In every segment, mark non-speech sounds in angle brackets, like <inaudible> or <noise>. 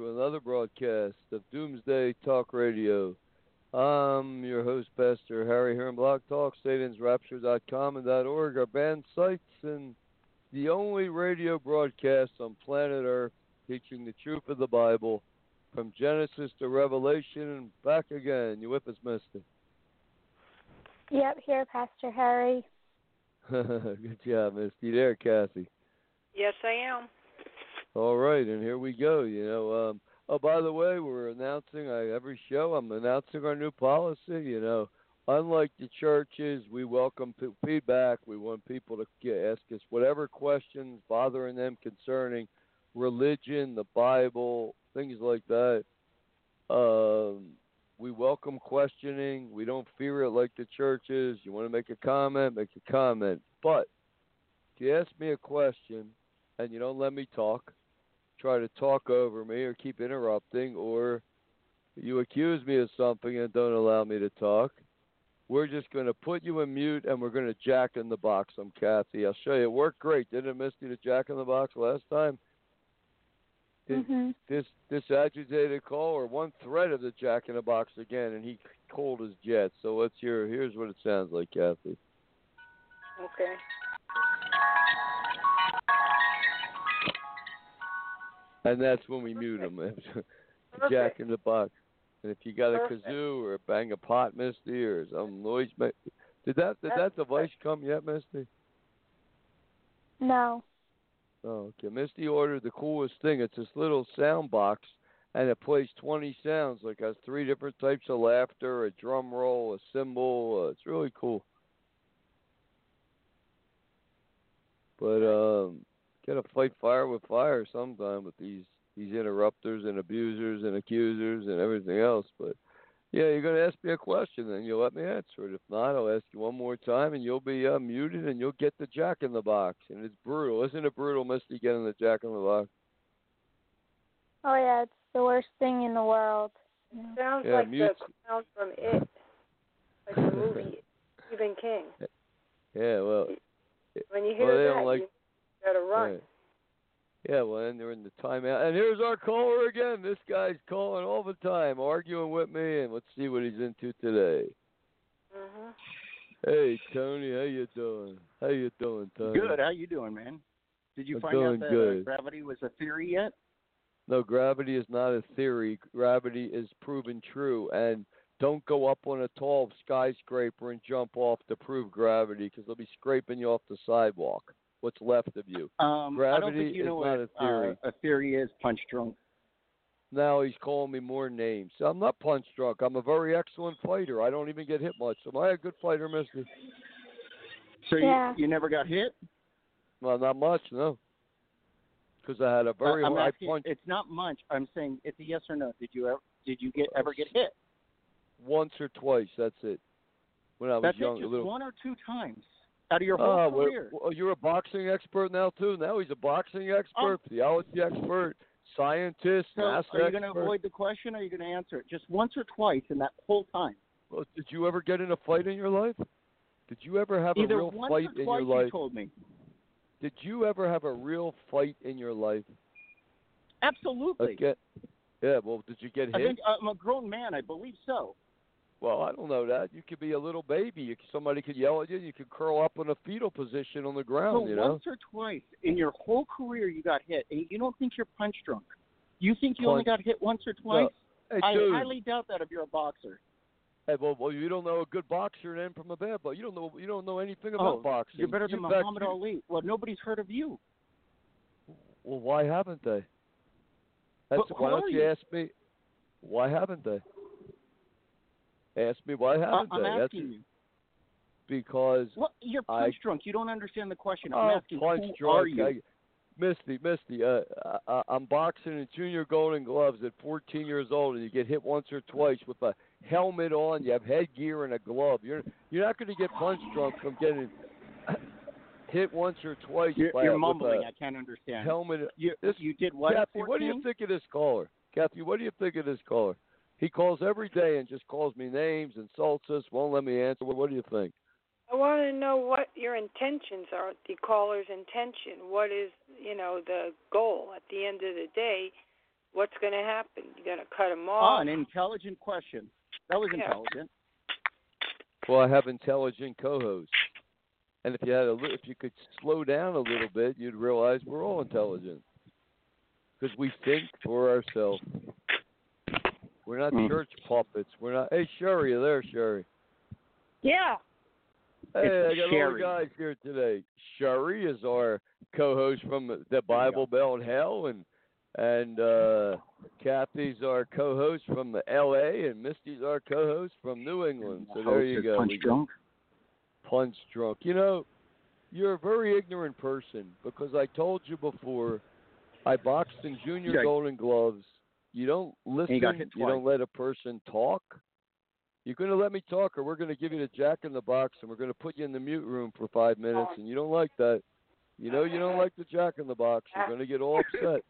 to another broadcast of Doomsday Talk Radio. I'm your host, Pastor Harry here on Blog Talk, SatansRapture.com and .org, our band sites, and the only radio broadcast on planet Earth teaching the truth of the Bible from Genesis to Revelation and back again. You with us, Misty? Yep, here, Pastor Harry. <laughs> Good job, Misty. There, Kathy? Yes, I am. All right, and here we go. You know, um, oh, by the way, we're announcing uh, every show. I'm announcing our new policy. You know, unlike the churches, we welcome p- feedback. We want people to get, ask us whatever questions bothering them concerning religion, the Bible, things like that. Um, we welcome questioning. We don't fear it like the churches. You want to make a comment, make a comment. But if you ask me a question and you don't let me talk, try to talk over me or keep interrupting, or you accuse me of something and don't allow me to talk, we're just going to put you in mute and we're going to jack in the box. I'm Kathy. I'll show you. It worked great. Didn't it, miss Misty, the jack in the box last time? Did hmm this this agitated call or one thread of the jack in the box again, and he cold his jet. So let's hear. Here's what it sounds like, Kathy. Okay. And that's when we mute him. Perfect. <laughs> jack in the box. And if you got a kazoo or a bang a pot, Misty, or some noise, did that did that device come yet, Misty? No. Oh, okay. Misty ordered the coolest thing. It's this little sound box, and it plays 20 sounds. Like has three different types of laughter, a drum roll, a cymbal. Uh, it's really cool. But um, gotta fight fire with fire sometime with these these interrupters and abusers and accusers and everything else. But yeah, you're gonna ask me a question, and you'll let me answer it. If not, I'll ask you one more time, and you'll be uh, muted, and you'll get the jack in the box. And it's brutal, isn't it? Brutal, Misty, getting the jack in the box. Oh yeah, it's the worst thing in the world. It Sounds Yeah, like mute. the sound from It, like the movie <laughs> Stephen King. Yeah, well, When you hear Well, they that, don't like- you gotta run. Right. Yeah, well, then they're in the timeout. And here's our caller again. This guy's calling all the time, arguing with me, and let's see what he's into today. Mhm. Hey, Tony, how you doing? How you doing, Tony? Good. How you doing, man? Did you I'm find out that good. Uh, gravity was a theory yet? No, gravity is not a theory. Gravity is proven true. And don't go up on a tall skyscraper and jump off to prove gravity, because they'll be scraping you off the sidewalk. What's left of you? Um, I don't Gravity think you is know not what a theory. Uh, a theory is. Punch drunk. Now he's calling me more names. I'm not punch drunk. I'm a very excellent fighter. I don't even get hit much. Am I a good fighter, Misty? So Yeah. you you never got hit? Well, not much, no. Because I had a very Uh, I'm high punch It's not much. I'm saying it's a yes or no. Did you ever did you get ever get hit? once or twice. That's it. When I was That's young, it. a Just little. one or two times out of your whole Oh, well, career. well, you're a boxing expert now too. Now he's a boxing oh. expert, oh. theology expert, scientist, so NASA are you going to avoid the question or are you going to answer it? Just once or twice in that whole time. Well, did you ever get in a fight in your life? Did you ever have Either a real fight in your life? you told me. Did you ever have a real fight in your life? Absolutely. Again, Yeah. Well, did you get hit? I think I'm a grown man. I believe so. Well, I don't know that. You could be a little baby. You, somebody could yell at you. You could curl up in a fetal position on the ground. so you know. once or twice in your whole career you got hit, and you don't think you're punch drunk. You think you only got hit once or twice? Hey, I dude. highly doubt that if you're a boxer. Hey, well, well, you don't know a good boxer then from a bad, but you don't know you don't know anything about Oh, boxing. You're better than fact, Muhammad you- Ali. Well, nobody's heard of you. Well, why haven't they? That's, But why don't you you? ask me? Why haven't they? Ask me why I- haven't I'm they? That's asking you. because What? You're I- punch drunk. You don't understand the question. oh, I'm asking punch who drunk. are you? I, Misty, Misty, uh, I, I'm boxing in junior golden gloves at 14 years old, and you get hit once or twice with a helmet on. You have headgear and a glove. You're you're not going to get punch drunk from getting <coughs> hit once or twice You're, by you're mumbling. I can't understand. helmet. you, this- you did what? at Kathy, what do you think of this caller? Kathy, what do you think of this caller? He calls every day and just calls me names, insults us, won't let me answer. What, what do you think? I want to know what your intentions are, the caller's intention. What is, you know, the goal at the end of the day? What's going to happen? You're going to cut him Oh, off? Ah, an intelligent question. That was Yeah. intelligent. Well, I have intelligent co-hosts, and if you had a li- if you could slow down a little bit, you'd realize we're all intelligent because we think for ourselves. We're not Mm. church puppets. We're not. Hey, Sherry, you there, Sherry? Yeah. Hey, It's I got all Sherry. guys here today. Sherry is our co-host from the Bible Belt Hell, and and uh, Kathy's our co-host from the L.A. and Misty's our co-host from New England. So there you go. Punch drunk. punch drunk. You know, you're a very ignorant person because I told you before. I boxed in junior Yeah. Golden Gloves. You don't listen. you you don't let a person talk. You're going to let me talk, or we're going to give you the jack in the box, and we're going to put you in the mute room for five minutes, and you don't like that. You know you don't like the jack in the box. You're going to get all upset.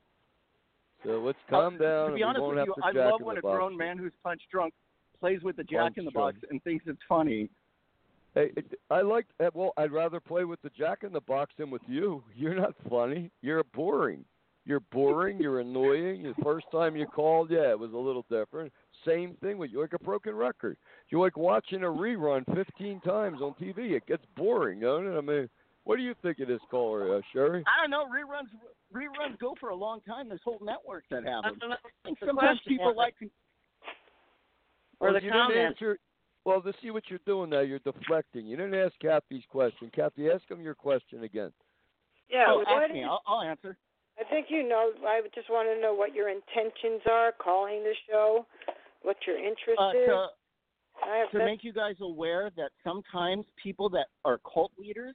So let's calm down. To be honest with you, I love when a box. grown man who's punch drunk plays with the jack Punch in the drunk. box and thinks it's funny. Hey, I like. eh, Well, I'd rather play with the Jack in the Box than with you. <laughs> You're not funny. You're boring. You're boring. You're annoying. The first time you called, yeah, it was a little different. Same thing with you, like a broken record. You're like watching a rerun 15 times on TV. It gets boring, don't it? I mean, what do you think of this caller, uh, Sherry? I don't know. Reruns reruns go for a long time. This whole network that have I don't know. I think sometimes people like to. Or well, the you didn't answer. Well, to see what you're doing now, you're deflecting. You didn't ask Kathy's question. Kathy, ask him your question again. yeah. oh, ask me. I'll, I'll answer. I think you know. I just want to know what your intentions are calling the show, what your interest Uh, is. to I have to that- make you guys aware that sometimes people that are cult leaders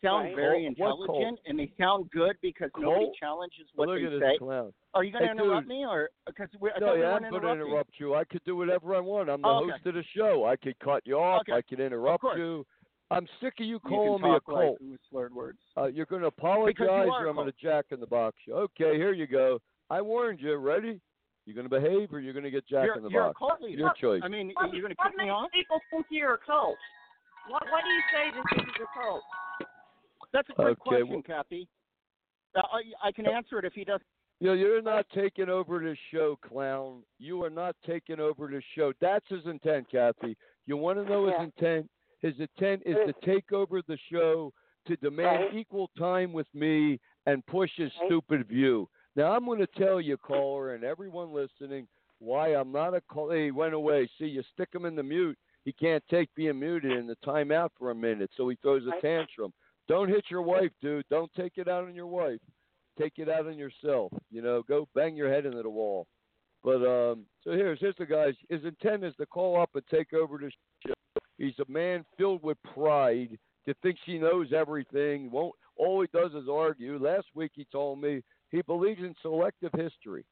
sound Right. very Cult- intelligent and they sound good because nobody challenges what Look they at this say. clown. Are you going to Hey, interrupt dude. me or because we? I No, thought we yeah, weren't I'm going to interrupting. interrupt you. I could do whatever I want. I'm the Oh, okay. host of the show. I could cut you off. Okay. I could interrupt course. you. I'm sick of you You calling can me a talk like cult. slurred words. Uh, you're going to Because you apologize, are or a I'm going to jack in the box you. Okay, here you go. I warned you. Ready? You're going to behave, or you're going to get jack you're in the you're box. a cult leader. Your choice. I mean, What, you're going to what kick me makes off? people think you're a cult? What, why do you say that this is a cult? That's a great Okay, question, well- Kathy. Uh, I, I can answer it if he does. You know, you're not taking over this show, clown. You are not taking over this show. That's his intent, Kathy. You want to know his Yeah. intent? His intent is to take over the show, to demand Right. equal time with me, and push his Right. stupid view. Now, I'm going to tell you, caller, and everyone listening, why I'm not a call. Hey, he went away. See, you stick him in the mute. He can't take being muted in the timeout for a minute, so he throws a tantrum. Don't hit your wife, dude. Don't take it out on your wife take it out on yourself. You know, go bang your head into the wall. But um, so here's here's the guys. His intent is to call up and take over the show. He's a man filled with pride to think she knows everything. Won't all he does is argue. Last week he told me he believes in selective history,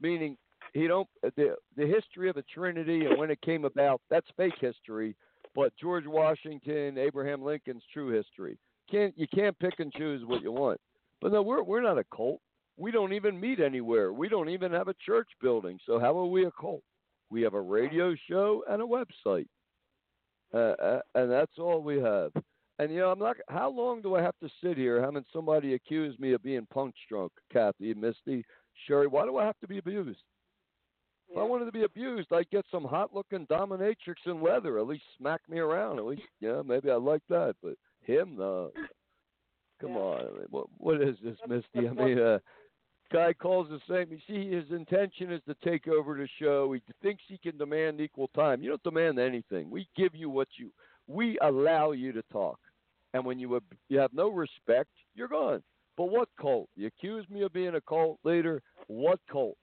meaning he don't the the history of the Trinity and when it came about. That's fake history. But George Washington, Abraham Lincoln's true history. Can't you can't pick and choose what you want. But no, we're we're not a cult. We don't even meet anywhere. We don't even have a church building. So how are we a cult? We have a radio show and a website, uh, uh, and that's all we have. And you know, I'm not. How long do I have to sit here having somebody accuse me of being punch drunk? Kathy, Misty, Sherry, why do I have to be abused? If I wanted to be abused, I'd get some hot-looking dominatrix in leather. At least smack me around. At least, yeah, maybe I like that. But him, no. Come Yeah. on. I mean, what what is this, Misty? I mean, uh, guy calls the same. You see, his intention is to take over the show. He thinks he can demand equal time. You don't demand anything. We give you what you. We allow you to talk, and when you you have no respect, you're gone. But what cult? You accuse me of being a cult leader. What cult?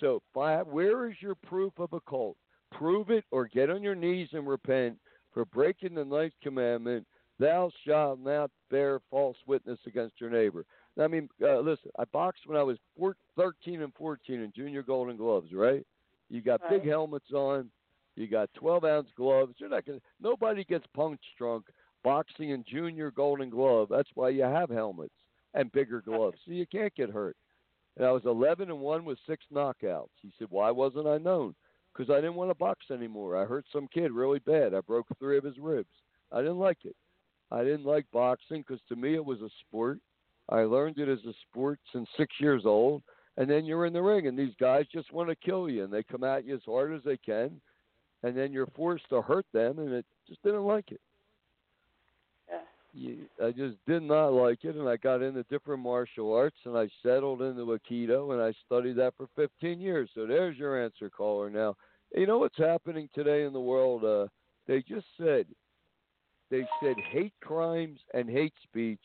So, where is your proof of a cult? Prove it or get on your knees and repent for breaking the ninth commandment. Thou shalt not bear false witness against your neighbor. I mean, uh, listen, I boxed when I was four, 13 and 14 in junior golden gloves, right? You got big helmets on. You got 12 ounce gloves. You're not gonna, nobody gets punch drunk boxing in junior golden glove. That's why you have helmets and bigger gloves, so you can't get hurt. And I was 11 and one with six knockouts. He said, "Why wasn't I known?" Because I didn't want to box anymore. I hurt some kid really bad. I broke three of his ribs. I didn't like it. I didn't like boxing because to me it was a sport. I learned it as a sport since six years old. And then you're in the ring, and these guys just want to kill you, and they come at you as hard as they can, and then you're forced to hurt them, and it just didn't like it. Yeah. You, I just did not like it, and I got into different martial arts, and I settled into Aikido, and I studied that for 15 years. So there's your answer, caller. Now, you know what's happening today in the world? Uh, they just said, they said hate crimes and hate speech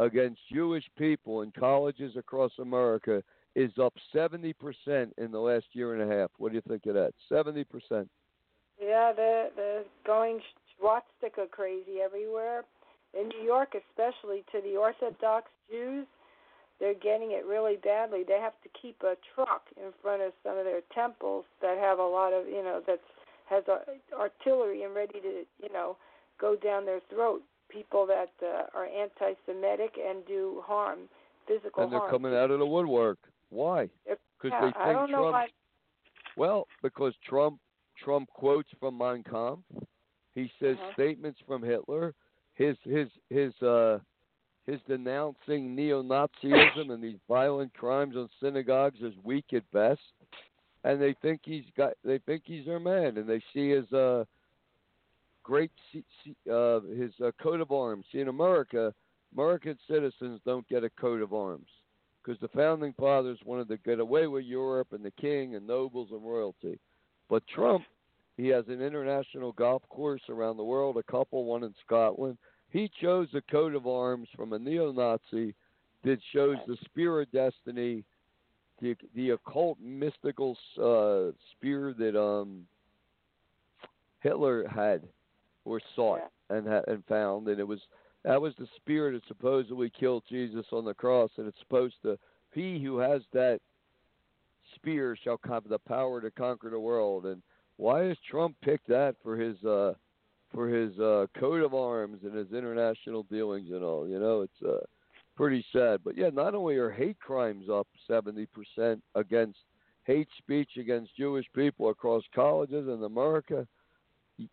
against Jewish people in colleges across America is up 70% in the last year and a half. What do you think of that? 70%. Yeah, they're they're going swastika crazy everywhere. In New York, especially to the Orthodox Jews, they're getting it really badly. They have to keep a truck in front of some of their temples that have a lot of, you know, that has artillery and ready to, you know, go down their throat. People that uh, are anti-Semitic and do harm, physical harm. And they're harm. coming out of the woodwork. Why? Because yeah, they think I don't know Trump. why. Well, because Trump Trump quotes from Mein Kampf. He says Uh-huh. statements from Hitler. His his his uh his denouncing neo-Nazism and these violent crimes on synagogues is weak at best. And they think he's got they think he's their man, and they see his uh great uh his uh, coat of arms. See, in America, American citizens don't get a coat of arms because the founding fathers wanted to get away with Europe and the king and nobles and royalty. But Trump, he has an international golf course around the world, a couple, one in Scotland. He chose a coat of arms from a neo-Nazi that shows the spear of destiny, the the occult mystical uh, spear that um Hitler had or sought and ha- and found, and it was that was the spirit that supposedly killed Jesus on the cross, and it's supposed to he who has that spear shall have the power to conquer the world. And why has Trump picked that for his uh for his uh coat of arms and his international dealings and all? You know, it's uh pretty sad. But yeah, not only are hate crimes up seventy percent against hate speech against Jewish people across colleges in America.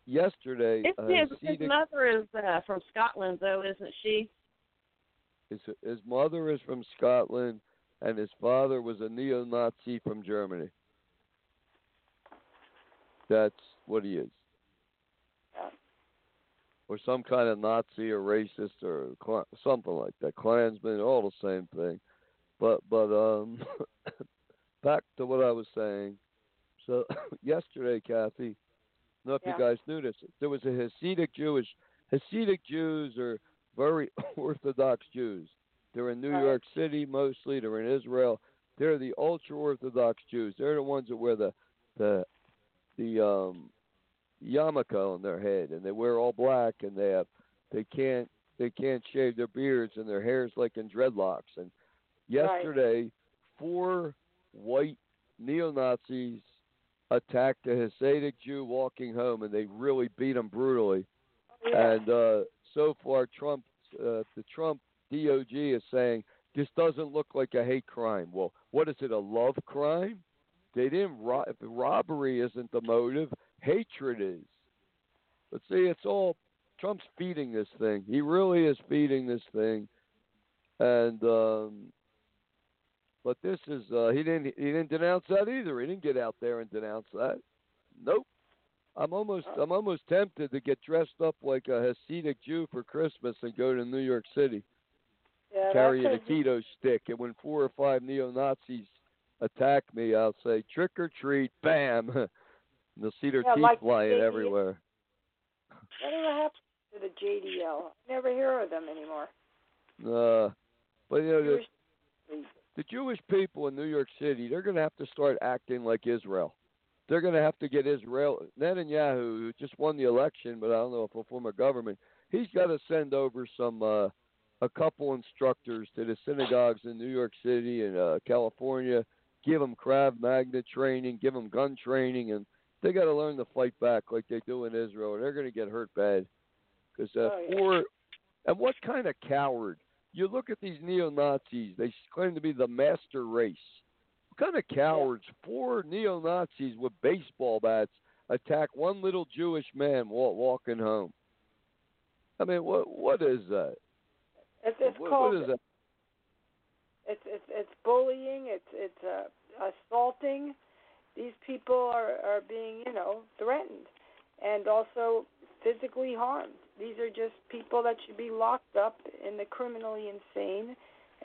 Yesterday, His, uh, his, his mother is uh, from Scotland, though, isn't she? His his mother is from Scotland, and his father was a neo-Nazi from Germany. That's what he is, Yeah. or some kind of Nazi or racist or cl- something like that. Klansman, all the same thing. But but um, <coughs> back to what I was saying. So <coughs> yesterday, Kathy, know if Yeah. you guys knew this. There was a Hasidic Jewish. Hasidic Jews are very <laughs> Orthodox Jews. They're in New Right. York City mostly. They're in Israel. They're the ultra Orthodox Jews. They're the ones that wear the the the um yarmulke on their head, and they wear all black, and they have they can't they can't shave their beards, and their hair's like in dreadlocks. And yesterday, four white neo Nazis attacked a Hasidic Jew walking home, and they really beat him brutally. Yeah. And uh, so far, Trump, uh, the Trump DOJ is saying this doesn't look like a hate crime. Well, what is it? A love crime? They didn't. Ro- robbery isn't the motive, hatred is. But see, it's all Trump's feeding this thing. He really is feeding this thing, and um, But this is uh, he didn't he didn't denounce that either. He didn't get out there and denounce that. Nope. I'm almost I'm almost tempted to get dressed up like a Hasidic Jew for Christmas and go to New York City, Yeah, carrying a keto stick, and when four or five neo Nazis attack me, I'll say trick or treat, bam. <laughs> and they'll see their Yeah, teeth like flying everywhere. Whatever happened to the JDL? Never hear of them anymore. Uh, but you know the, the Jewish people in New York City, they're going to have to start acting like Israel. They're going to have to get Israel. Netanyahu, who just won the election, but I don't know if he'll form a government. He's got to send over some uh, a couple instructors to the synagogues in New York City and uh, California. Give them Krav Maga training, give them gun training, and they got to learn to fight back like they do in Israel. Or they're going to get hurt bad. Because uh, Oh, yeah. for and what kind of coward? You look at these neo Nazis. They claim to be the master race. What kind of cowards? Four neo Nazis with baseball bats attack one little Jewish man wa- walking home. I mean, what what is that? It's, it's what, called what is that? It's it's it's bullying. It's it's uh, assaulting. These people are are being you know threatened, and also physically harmed. These are just people that should be locked up in the criminally insane,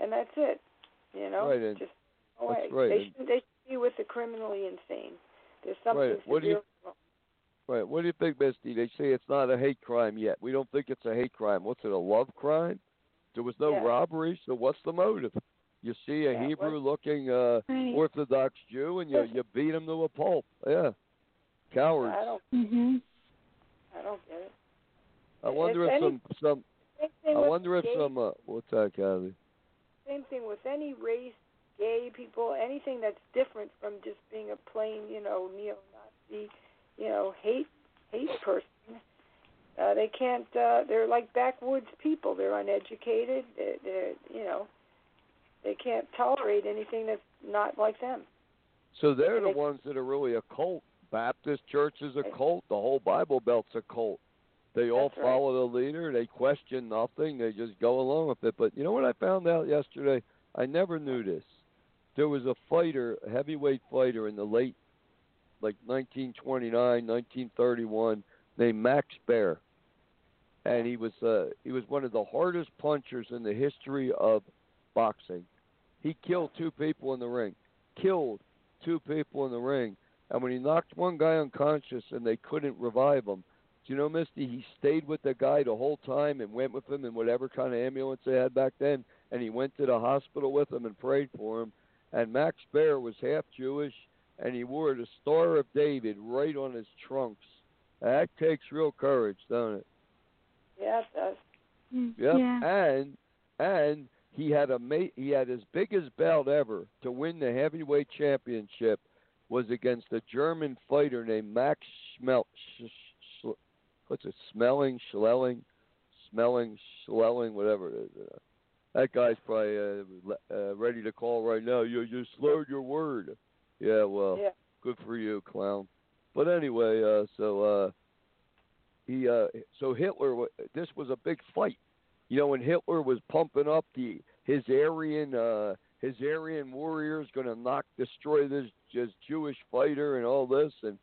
and that's it. You know, Right, and- just that's away. right, They should they should be with the criminally insane. There's something Right, what do you- severe wrong. Right. What do you think, Misty? They say it's not a hate crime yet. We don't think it's a hate crime. What's it? A love crime? There was no Yeah. robbery, so what's the motive? You see a Yeah, Hebrew-looking uh, Right. Orthodox Jew, and you you beat him to a pulp. Yeah, cowards. I don't Mhm. I don't get it. I wonder If if any- some some. I wonder if gay some. Uh, what's that, Kathy? same thing with any race, gay people, anything that's different from just being a plain, you know, neo-Nazi, you know, hate hate person. Uh, they can't. Uh, they're like backwoods people. They're uneducated. They're, they're, you know, they can't tolerate anything that's not like them. So they're the ones that are really a cult. Baptist church is a cult. The whole Bible Belt's a cult. They all That's right. follow the leader. They question nothing. They just go along with it. But you know what I found out yesterday? I never knew this. There was a fighter, a heavyweight fighter in the late, like 1929, 1931, named Max Baer, and he was uh, he was one of the hardest punchers in the history of boxing. He killed two people in the ring. Killed two people in the ring. And when he knocked one guy unconscious and they couldn't revive him, you know, Misty, he stayed with the guy the whole time and went with him in whatever kind of ambulance they had back then. And he went to the hospital with him and prayed for him. And Max Baer was half Jewish, and he wore the Star of David right on his trunks. That takes real courage, don't it? Yeah, it does. Mm, Yep. Yeah. And and he had a ma- he had his biggest bout ever to win the heavyweight championship was against a German fighter named Max Schmel. What's it? Smelling, Schlelling, Smelling, Schlelling, whatever it is. Uh, that guy's probably uh, uh, ready to call right now. You you slurred your word. Yeah, well, Yeah. good for you, clown. But anyway, uh, so uh, he uh, so Hitler. This was a big fight. You know, when Hitler was pumping up the his Aryan uh, his Aryan warriors going to knock destroy this just Jewish fighter and all this, and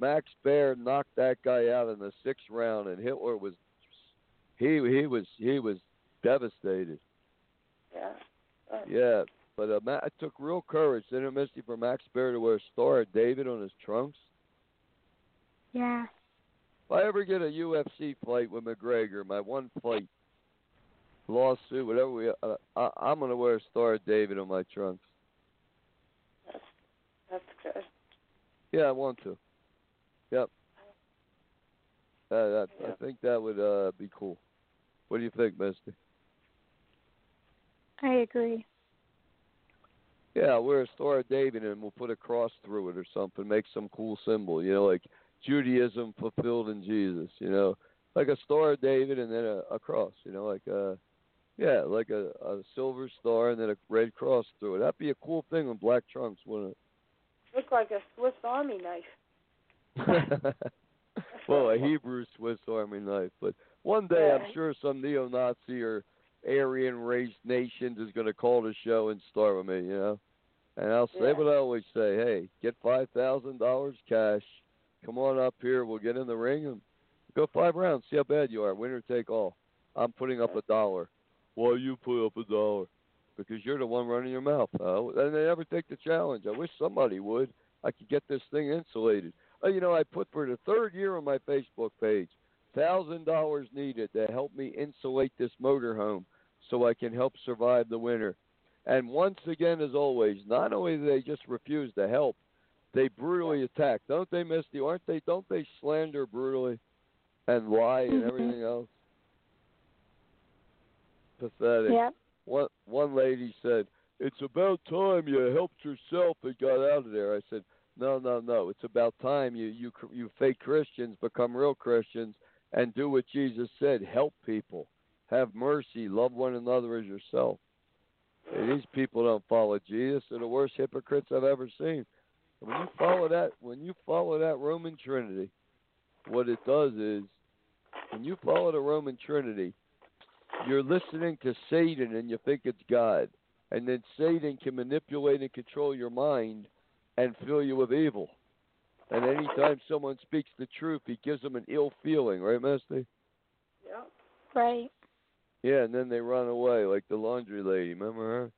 Max Baer knocked that guy out in the sixth round, and Hitler was he he was he was devastated. Yeah. Uh, Yeah, but uh, Ma- it took real courage, didn't it, Misty, for Max Baer to wear a Star of David on his trunks? Yeah. If I ever get a UFC fight with McGregor, my one fight, lawsuit, whatever we, uh, I, I'm gonna wear a Star of David on my trunks. That's good. Yeah, I want to. Yep. Uh, that, Yeah. I think that would uh, be cool. What do you think, Misty? I agree. Yeah, I'll wear a Star of David and we'll put a cross through it or something. Make some cool symbol, you know, like Judaism fulfilled in Jesus, you know, like a Star of David and then a, a cross, you know, like a, yeah, like a, a silver star and then a red cross through it. That'd be a cool thing on black trunks, wouldn't it? Look like a Swiss Army knife. <laughs> well, a Hebrew Swiss Army knife. But one day. I'm sure some neo-Nazi or Aryan race nations is going to call the show and start with me, you know. And I'll say Yeah. what I always say: Hey, get five thousand dollars cash. Come on up here. We'll get in the ring and go five rounds. See how bad you are. Winner take all. I'm putting up a dollar. Why you put up a dollar? Because you're the one running your mouth. Oh, and they never take the challenge. I wish somebody would. I could get this thing insulated. Oh, you know, I put for the third year on my Facebook page, thousand dollars needed to help me insulate this motorhome so I can help survive the winter. And once again, as always, not only do they just refuse to help, they brutally attack. Don't they, Misty? Aren't they? Don't they slander brutally and lie and Mhm. everything else? Pathetic. Yep. One one lady said, "It's about time you helped yourself and got out of there." I said, "No, no, no. It's about time you you you fake Christians become real Christians and do what Jesus said: help people, have mercy, love one another as yourself." And these people don't follow Jesus. They're the worst hypocrites I've ever seen. When you follow that, when you follow that Roman Trinity, what it does is, when you follow the Roman Trinity, you're listening to Satan and you think it's God. And then Satan can manipulate and control your mind and fill you with evil. And anytime someone speaks the truth, he gives them an ill feeling, right, Misty? Yeah. Right. Yeah, and then they run away, like the laundry lady. Remember her?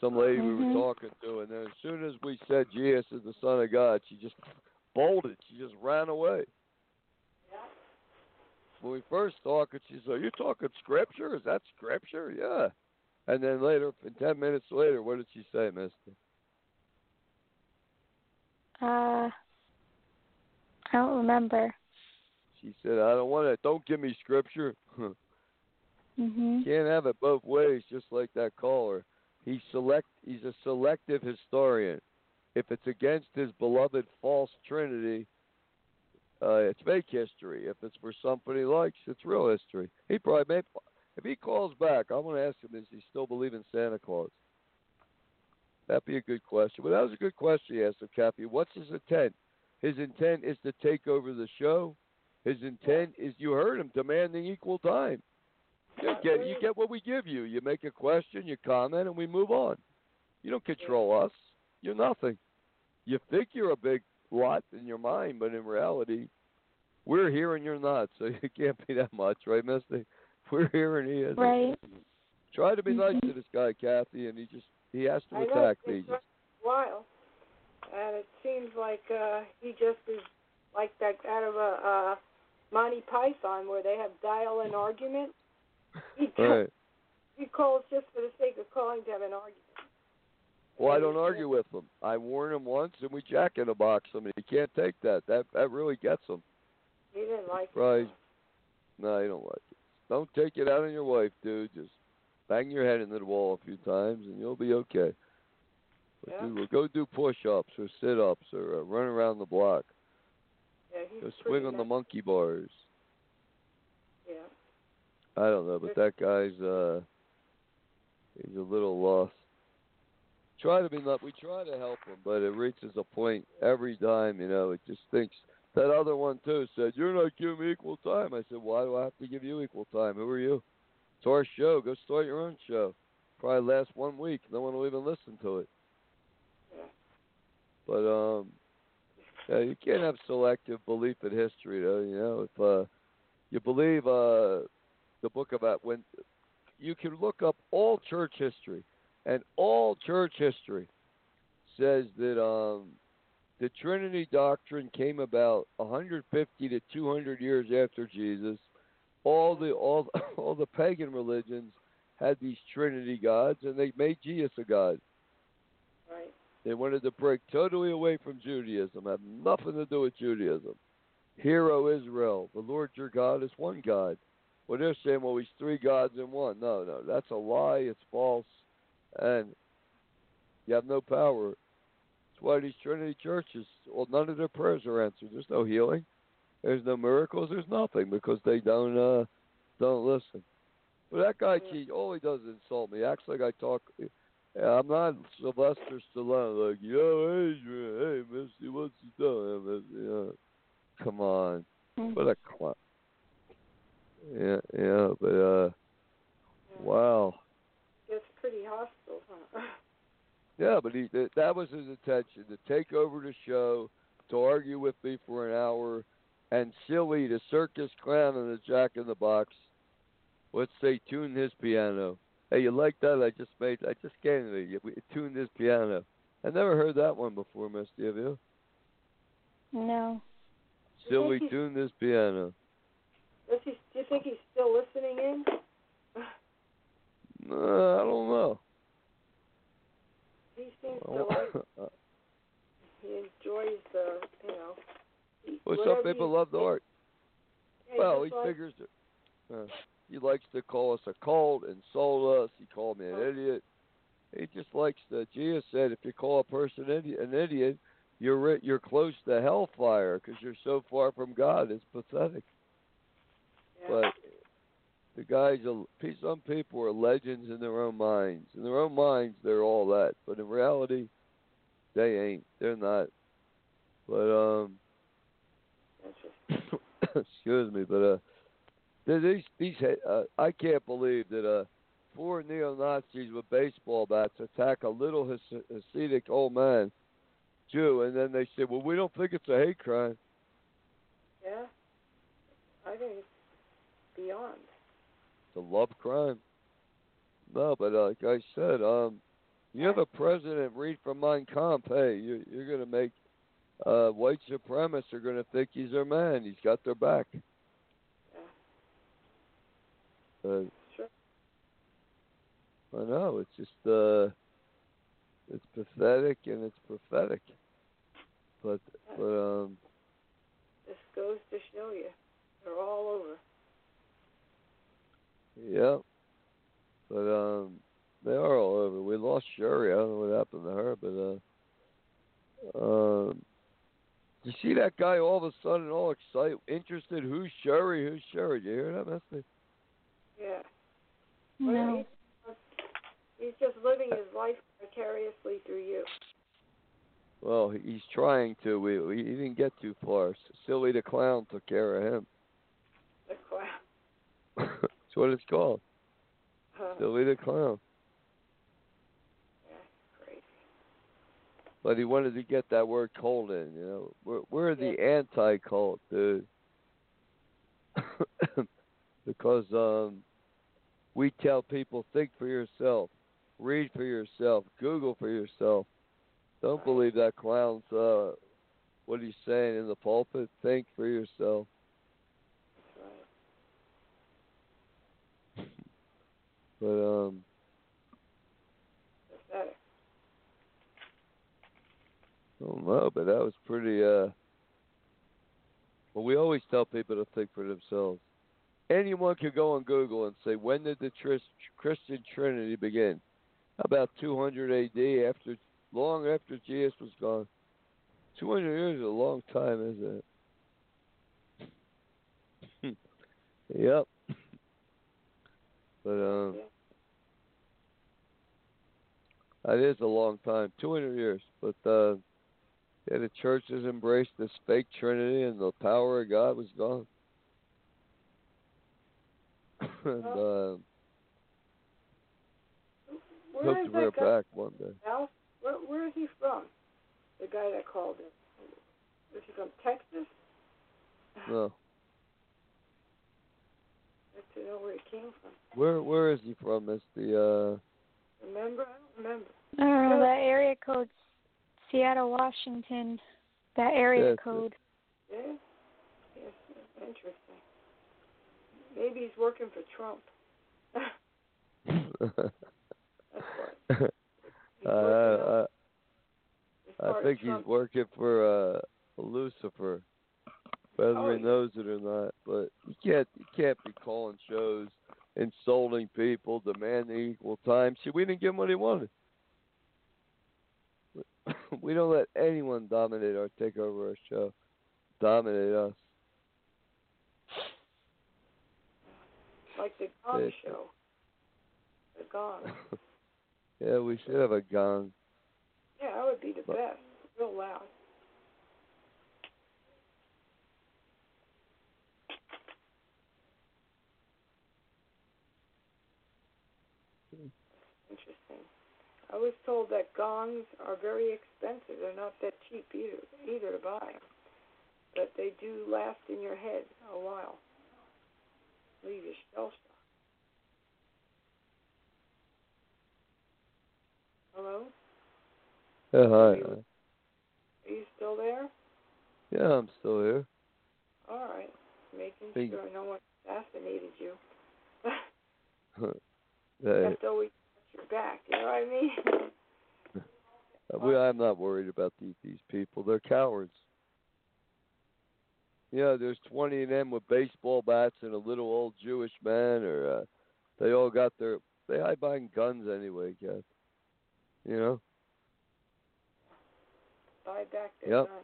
Some lady we Mhm. were talking to, and then as soon as we said Jesus is the Son of God, she just bolted. She just ran away. When we first talked, she said, "Are you talking scripture? Is that scripture?" Yeah. And then later, ten minutes later, what did she say, Misty? Uh, I don't remember. She said, "I don't want it. Don't give me scripture. <laughs> Mhm. Can't have it both ways." Just like that caller, he select. He's a selective historian. If it's against his beloved false Trinity, uh, it's fake history. If it's for something he likes, it's real history. He probably may. If he calls back, I'm going to ask him: Does he still believe in Santa Claus? That'd be a good question. But that was a good question he asked him, Kathy. What's his intent? His intent is to take over the show. His intent is you heard him demanding equal time. You get you get what we give you. You make a question, you comment, and we move on. You don't control us. You're nothing. You think you're a big lot in your mind, but in reality, we're here and you're not. So <laughs> you can't be that much, right, Misty? We're here and he isn't. Right. Try to be nice Mhm. to this guy, Kathy, and he just he has to I know attack me. been while, and it seems like uh, he just is like that out of a uh, Monty Python where they have dial-in argument. He <laughs> Right. <laughs> he calls just for the sake of calling to have an argument. Well, I don't argue with him. I warn him once, and we jack in a box him, and he can't take that. That that really gets him. He didn't like Right. it. Right? No, he don't like it. Don't take it out on your wife, dude. Just bang your head into the wall a few times, and you'll be okay. But Yeah. go do push-ups or sit-ups or uh, run around the block. Yeah, he's Go swing on the monkey bars. Yeah. I don't know, but that guy's uh he's a little lost. Try to be not we try to help him, but it reaches a point every time, you know, it just thinks that other one too said, You're not giving me equal time. I said, Why do I have to give you equal time? Who are you? It's our show. Go start your own show. Probably last one week. No one will even listen to it. But um yeah, you can't have selective belief in history though, you know, if uh you believe uh the book about when you can look up all church history and all church history says that um the Trinity doctrine came about 150 to 200 years after Jesus. All the all <laughs> all the pagan religions had these Trinity gods, and they made Jesus a god. Right. They wanted to break totally away from Judaism, have nothing to do with Judaism. Hear, O Israel, the Lord your God is one God. Well, they're saying, well, he's three gods in one. No, no, that's a lie. It's false, and you have no power. That's why these Trinity churches, well, none of their prayers are answered. There's no healing. There's no miracles. There's nothing because they don't uh don't listen. But that guy, he all he does is insult me. Acts like I talk. I'm not Sylvester Stallone. Like, yo, Adrian, hey, Missy, what's he doing? Missy? Yeah. Come on, Mhm. what a clown. Yeah, yeah, but uh, wow. It's pretty hostile, huh? Yeah, but he that was his intention to take over the show, to argue with me for an hour, and silly the circus clown and the Jack in the Box. Let's say tune his piano. Hey, you like that? I just made. I just gave it. You We tuned his piano. I never heard that one before, Misty. Have you? No. Silly think he's- tuned his piano. Does he, do you think he's still listening in? <sighs> Uh, I don't know. He seems to like. <laughs> He enjoys the, you know. Well, whatever some people love the art. Yeah, Well, he like- figures it. Uh, he likes to call us a cult, insult us. He called me an Oh. idiot. He just likes to. Jesus said, if you call a person an idiot, you're you're close to hellfire because you're so far from God. It's pathetic. yeah. But the guys, some people are legends in their own minds. In their own minds, they're all that, but in reality, they ain't. They're not. But um. <coughs> excuse me, but uh, these these uh, I can't believe that uh, four neo Nazis with baseball bats attack a little Has- Hasidic old man, Jew, and then they say, well, we don't think it's a hate crime. Yeah. I think it's beyond. It's a love crime. No, but uh, like I said, um, you have a president read from Mein Kampf. Hey, you, you're going to make uh, white supremacists are going to think he's their man. He's got their back. Uh, Sure. I know. It's just uh, it's pathetic and it's prophetic. But but um, This goes to show you. They're all over. yeah. But um, they are all over. We lost Sherry. I don't know what happened to her, but uh, um, you see that guy all of a sudden all excited, interested? Who's Sherry? Who's Sherry? Did you hear that, Misty? Yeah. Well, No. he's, he's just living his life vicariously through you. Well, he's trying to. We, we he didn't get too far. Silly the clown took care of him. The clown. <laughs> That's what it's called. Uh, Silly the clown. yeah, crazy. But he wanted to get that word cult in, you know. We're we're the anti cult, dude. <coughs> because um we tell people think for yourself, read for yourself, Google for yourself. Don't believe that clown's uh what he's saying in the pulpit. Think for yourself. But um Pathetic. I don't know, but that was pretty uh well we always tell people to think for themselves. Anyone could go on Google and say when did the Tris- Christian Trinity begin? About 200 AD after long after Jesus was gone. 200 years is a long time, isn't it? <laughs> yep. But um that is a long time, 200 years. But uh yeah, the church has embraced this fake Trinity, and the power of God was gone. <laughs> and uh, Where hope is to bring it back one day. Al? Where, where is he from? The guy that called in. Is he from Texas? <sighs> No, I'd to know where he came from. where where is he from? It's the Remember? I don't remember. I don't know. That area code's Seattle, Washington. That area Yes, code. Yeah? Yes, interesting. Maybe he's working for Trump. <laughs> uh, That's why. I, working on- I he's I think he's working for uh Lucifer, whether Oh, he yeah. knows it or not. But you can't you can't be calling shows insulting people, demanding equal time. See, we didn't give him what he wanted. <laughs> we don't let anyone dominate or take over our show, dominate us. Like the Gong Yeah. Show. The Gong. <laughs> yeah, we should have a gong. Yeah, that would be the But- best. Real loud. Interesting. I was told that gongs are very expensive. They're not that cheap either, either to buy. But they do last in your head a while. Leave you shell shocked. Hello? Yeah, hi. Are you still there? Yeah, I'm still here. All right. Making Hey. sure no one assassinated you. <laughs> <laughs> you to always your back. You know what I mean? <laughs> we, I'm not worried about these, these people. They're cowards. Yeah, there's 20 of them with baseball bats and a little old Jewish man, or uh, they all got their. They hide behind guns anyway, Kath. You know. Buy back their Yep. guns.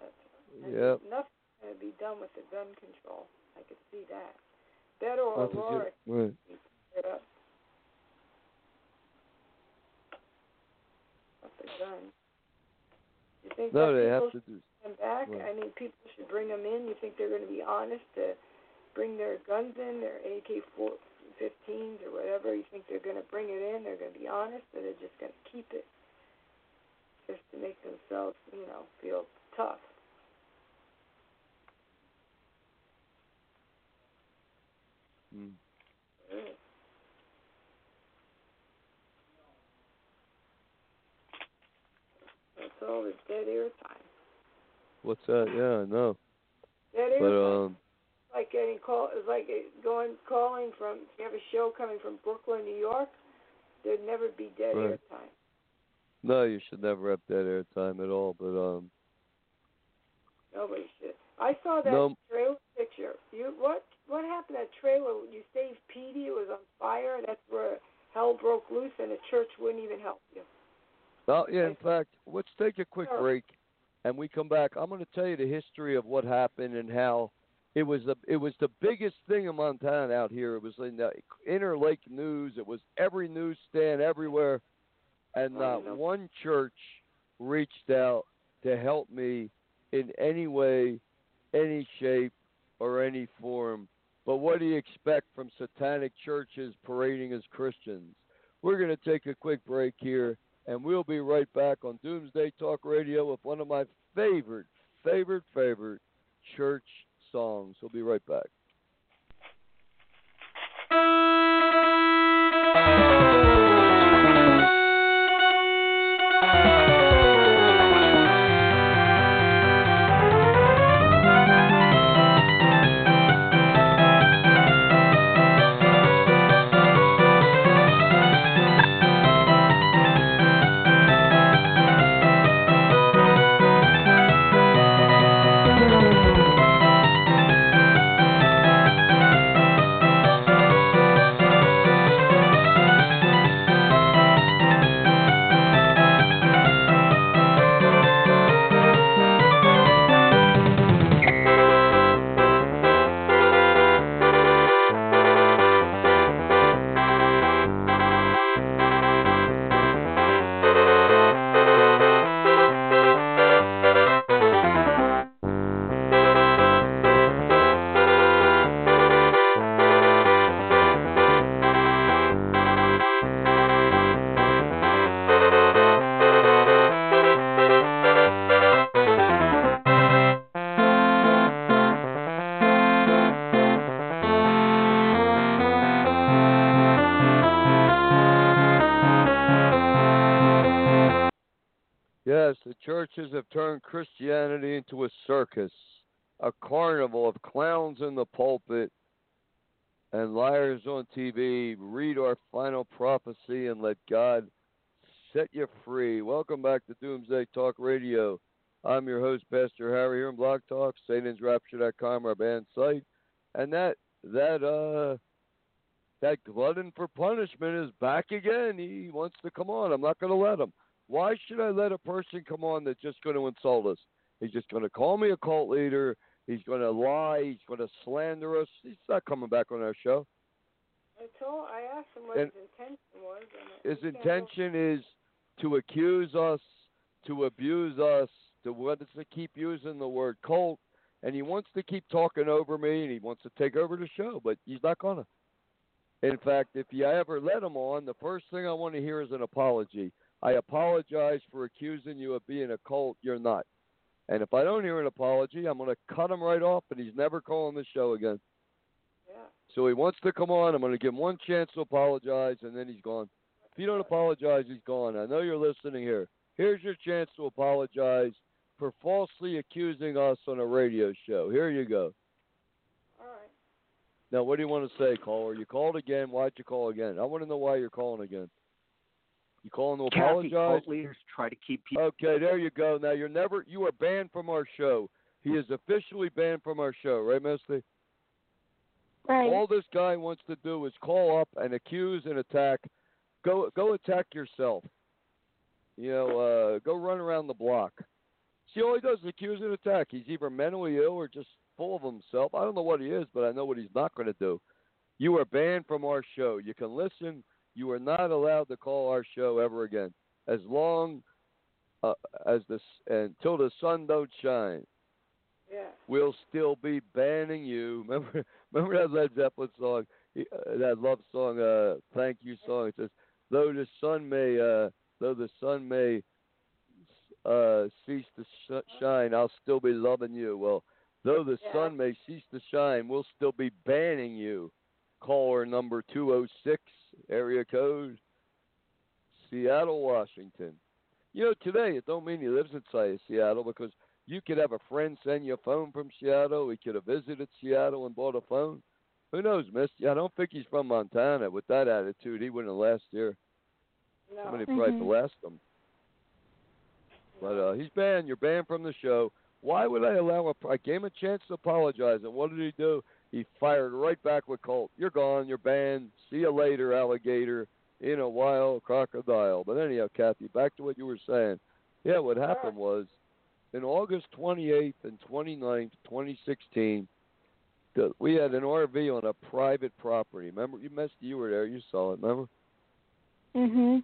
That's- Yep. Nothing's going to be done with the gun control. I could see that. To O'Rourke get- right. It up. Gun. You think No, that they have to do. bring them back? Right. I mean, people should bring them in. You think they're going to be honest to bring their guns in, their AK-15s or whatever? You think they're going to bring it in? They're going to be honest, or they're just going to keep it just to make themselves, you know, feel tough? Mm. Mm. That's all the dead air time. What's that? Yeah, I know. Dead air But time. um, like getting call. It's like going calling from. If you have a show coming from Brooklyn, New York, there'd never be dead air Right. time. no, you should never have dead air time at all. But um, Nobody should. I saw that No. trailer picture. You what? What happened? to That trailer? You saved Petey. It was on fire. That's where hell broke loose, and the church wouldn't even help you. Well, yeah. In fact, let's take a quick Sure. break, and we come back. I'm going to tell you the history of what happened and how it was the it was the biggest thing in Montana out here. It was in the Inter Lake News. It was every newsstand everywhere, and I not one church reached out to help me in any way, any shape, or any form. But what do you expect from satanic churches parading as Christians? We're going to take a quick break here, and we'll be right back on Doomsday Talk Radio with one of my favorite, favorite, favorite church songs. We'll be right back. Yes, the churches have turned Christianity into a circus, a carnival of clowns in the pulpit and liars on TV. Read our final prophecy and let God set you free. Welcome back to Doomsday Talk Radio. I'm your host, Pastor Harry here in Blog Talk, SatansRapture.com, our band site, and that that uh that glutton for punishment is back again. He wants to come on. I'm not going to let him. Why should I let a person come on that's just going to insult us? He's just going to call me a cult leader. He's going to lie. He's going to slander us. He's not coming back on our show. I told. I asked him what And his intention was. His intention is to accuse us, to abuse us, to wants to keep using the word cult, and he wants to keep talking over me, and he wants to take over the show, but he's not gonna. In fact, if you ever let him on, the first thing I want to hear is an apology. I apologize for accusing you of being a cult. You're not. And if I don't hear an apology, I'm going to cut him right off, and he's never calling the show again. Yeah. So he wants to come on. I'm going to give him one chance to apologize, and then he's gone. If you don't apologize, he's gone. I know you're listening here. Here's your chance to apologize for falsely accusing us on a radio show. Here you go. All right. Now, what do you want to say, caller? You called again. Why'd you call again? I want to know why you're calling again. You calling to Kathy, apologize? cult leaders try to keep people. Okay, there you go. Now you're never you are banned from our show. He is officially banned from our show, right, Misty? Right. All this guy wants to do is call up and accuse and attack. Go go attack yourself. You know, uh, go run around the block. See, all he does is accuse and attack. He's either mentally ill or just full of himself. I don't know what he is, but I know what he's not going to do. You are banned from our show. You can listen. You are not allowed to call our show ever again, as long uh, as this until the sun don't shine. Yeah. We'll still be banning you. <laughs> Remember, remember that Led Zeppelin song, uh, that love song, uh, "Thank You" song. It says, "Though the sun may, uh, though the sun may uh, cease to sh- shine, I'll still be loving you." Well, though the Yeah. sun may cease to shine, we'll still be banning you. Caller number two oh six, area code, Seattle, Washington. You know, today it don't mean he lives inside of Seattle because you could have a friend send you a phone from Seattle. He could have visited Seattle and bought a phone. Who knows, Misty? I don't think he's from Montana. With that attitude, he wouldn't have last here. No. Somebody probably Mhm. blast him. But uh, he's banned. You're banned from the show. Why would I allow a? I gave him a chance to apologize, and what did he do? He fired right back with Colt. You're gone. You're banned. See you later, alligator. In a while, crocodile. But anyhow, Kathy, back to what you were saying. Yeah, what happened was in August 28th and 29th, 2016, we had an RV on a private property. Remember, you missed. You were there. You saw it. Remember? Mhm.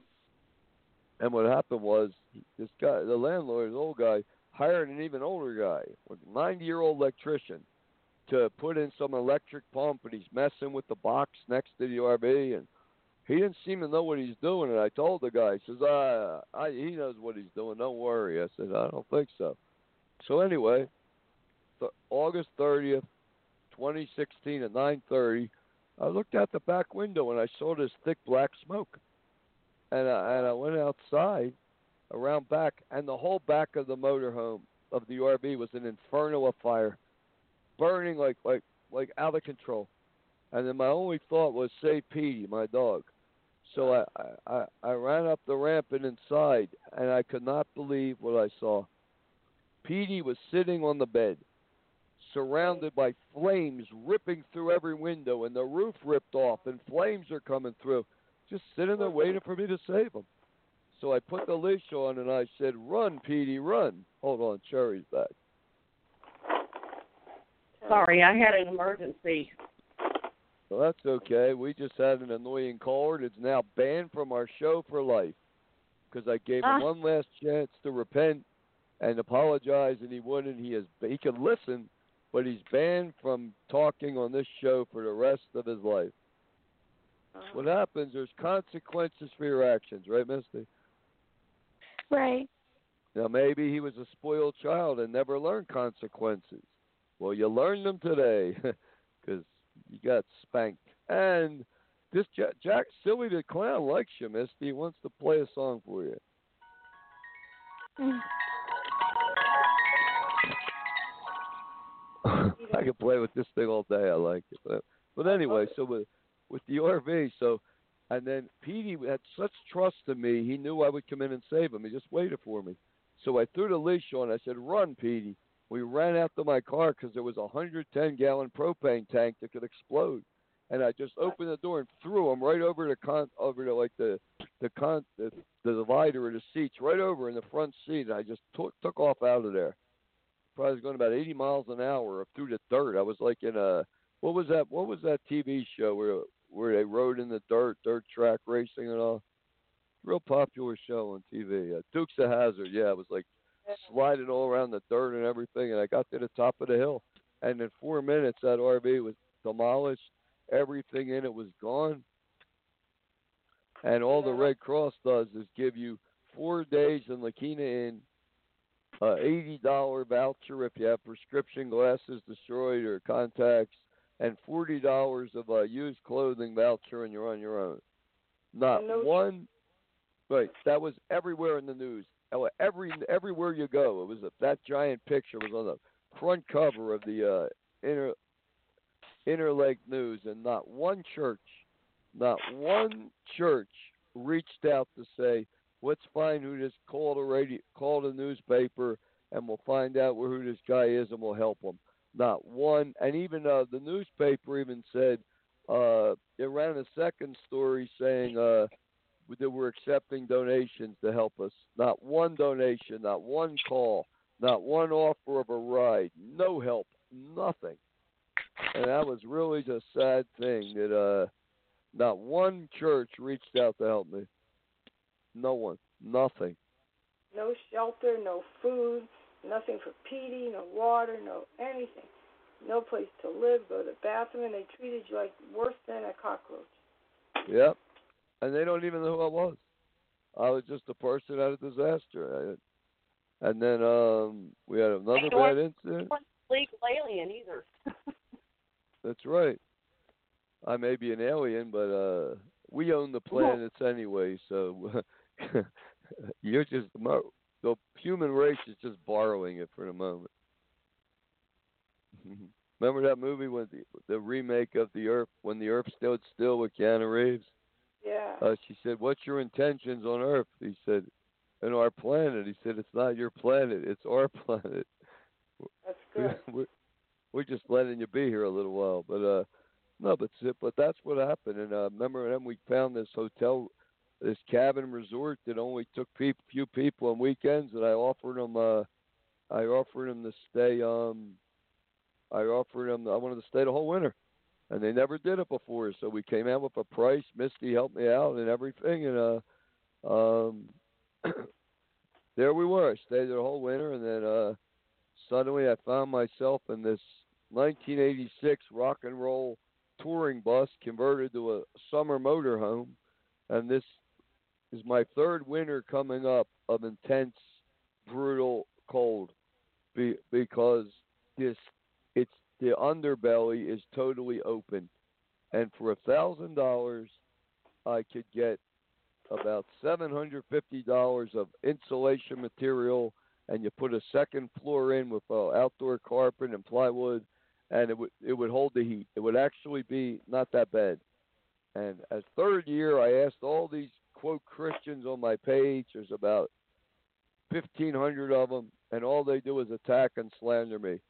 And what happened was this guy, the landlord, an old guy, hired an even older guy, a 90 year old electrician, to put in some electric pump, and he's messing with the box next to the RV, and he didn't seem to know what he's doing. And I told the guy, he says, "Ah, I, he knows what he's doing. Don't worry." I said, "I don't think so." So anyway, th- August 30th, 2016 at 9:30, I looked out the back window and I saw this thick black smoke and I, and I went outside around back, and the whole back of the motorhome of the RV was an inferno of fire, burning like like like out of control. And then my only thought was save Petey, my dog. So I, I I ran up the ramp and inside, and I could not believe what I saw. Petey was sitting on the bed, surrounded by flames ripping through every window, and the roof ripped off, and flames are coming through just sitting there waiting for me to save him. So I put the leash on and I said, "Run, Petey, run!" Hold on, Cherry's back. Sorry, I had an emergency. So that's okay. We just had an annoying caller that's now banned from our show for life because I gave him ah. one last chance to repent and apologize, and he wouldn't. He is he could listen, but he's banned from talking on this show for the rest of his life. Oh. What happens? There's consequences for your actions, right, Misty? Right. Now maybe he was a spoiled child and never learned consequences. Well, you learned them today <laughs> because you got spanked. And this Jack, Jack Silly the Clown likes you, Misty. He wants to play a song for you. <laughs> I can play with this thing all day. I like it. But, but anyway, so with with the RV, so and then Petey had such trust in me, he knew I would come in and save him. He just waited for me. So I threw the leash on. I said, "Run, Petey." We ran to my car because there was a 110 gallon propane tank that could explode, and I just opened the door and threw him right over the con over to like the the con the, the divider of the seats right over in the front seat. And I just took took off out of there. Probably was going about 80 miles an hour through the dirt. I was like in a what was that? What was that TV show where where they rode in the dirt, dirt track racing and all? Real popular show on TV. Uh, Dukes of Hazzard. Yeah, it was like sliding all around the dirt and everything. And I got to the top of the hill, and in four minutes that RV was demolished. everything in it was gone. And all the Red Cross does is give you four days in La Quinta Inn, a eighty dollar voucher if you have prescription glasses destroyed or contacts, and forty dollars of a used clothing voucher, and you're on your own. Not No- one. Right, that was everywhere in the news. Every everywhere you go, it was a, that giant picture was on the front cover of the uh, inner Inter Lake News, and not one church, not one church reached out to say, "Let's find who this called a radio, called a newspaper, and we'll find out where who this guy is, and we'll help him." Not one, and even uh, the newspaper even said uh, it ran a second story saying uh, that we're accepting donations to help us. Not one donation, not one call, not one offer of a ride, no help, nothing. And that was really a sad thing that uh, not one church reached out to help me. No one, nothing. No shelter, no food, nothing for Petey, no water, no anything. No place to live, go to the bathroom, and they treated you like worse than a cockroach. Yep. And they don't even know who I was. I was just a person at a disaster. I, and then um we had another bad incident. Legal alien either. <laughs> That's right. I may be an alien, but uh we own the planets anyway, so <laughs> you're just mo- the human race is just borrowing it for the moment. <laughs> Remember that movie when the the remake of the Earth when the Earth stood still with Keanu Reeves? Yeah. Uh, she said, "What's your intentions on Earth?" He said, "On our planet." He said, "It's not your planet; it's our <laughs> planet. That's good. we're, we're just letting you be here a little while." But uh, no, but but that's what happened. And uh, remember, then we found this hotel, this cabin resort that only took peop few people on weekends, and I offered them. Uh, I offered them to stay. Um, I offered them. I wanted to stay the whole winter and they never did it before. So we came out with a price. Misty helped me out and everything, and uh, um, <clears throat> there we were. I stayed there the whole winter, and then uh, suddenly I found myself in this 1986 rock and roll touring bus converted to a summer motorhome, and this is my third winter coming up of intense, brutal cold, be, because this the underbelly is totally open, and for a thousand dollars, I could get about seven hundred fifty dollars of insulation material, and you put a second floor in with uh, outdoor carpet and plywood, and it would it would hold the heat. It would actually be not that bad. And as third year, I asked all these quote Christians on my page. There's about fifteen hundred of them, and all they do is attack and slander me.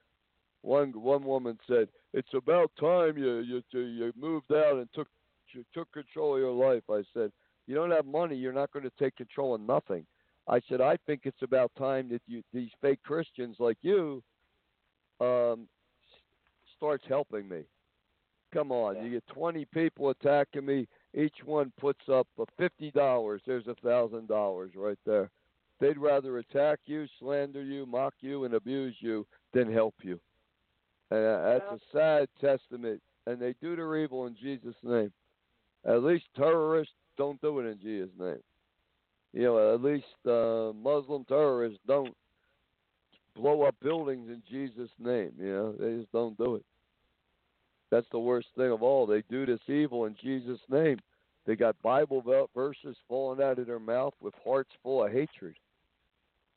One one woman said, "It's about time you you you moved out and took you took control of your life." I said, "You don't have money. You're not going to take control of nothing." I said, "I think it's about time that you these fake Christians like you um starts helping me. Come on, you get 20 people attacking me. Each one puts up a fifty dollars. There's a thousand dollars right there. They'd rather attack you, slander you, mock you, and abuse you than help you. And uh, that's a sad testament. And they do their evil in Jesus' name. At least terrorists don't do it in Jesus' name. You know, at least uh, Muslim terrorists don't blow up buildings in Jesus' name. You know, they just don't do it. That's the worst thing of all. They do this evil in Jesus' name. They got Bible verses falling out of their mouth with hearts full of hatred.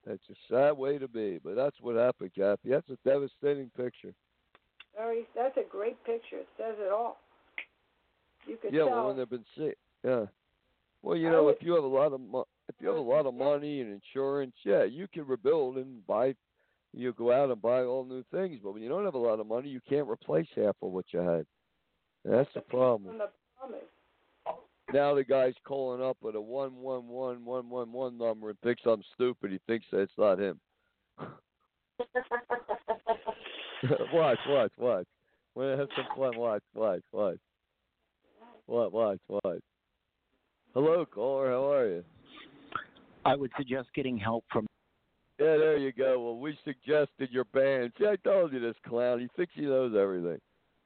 That's a sad way to be, but that's what happened, Kathy. That's a devastating picture. Very, that's a great picture. It says it all. You could yeah, tell. well, when they've been sick. Yeah. Well, you I know, would- if you have a lot of mo- if you have a lot of money and insurance, yeah, you can rebuild and buy. You go out and buy all new things, but when you don't have a lot of money, you can't replace half of what you had. That's the problem. the promise. Now the guy's calling up with a one one one one one one number and thinks I'm stupid. He thinks that it's not him. <laughs> <laughs> watch, watch, watch. We're gonna have some fun. Watch, watch, watch. Watch, watch, watch. Hello, caller. How are you? I would suggest getting help from. Yeah, there you go. Well, we suggested your band. See, I told you this clown. He thinks he knows everything.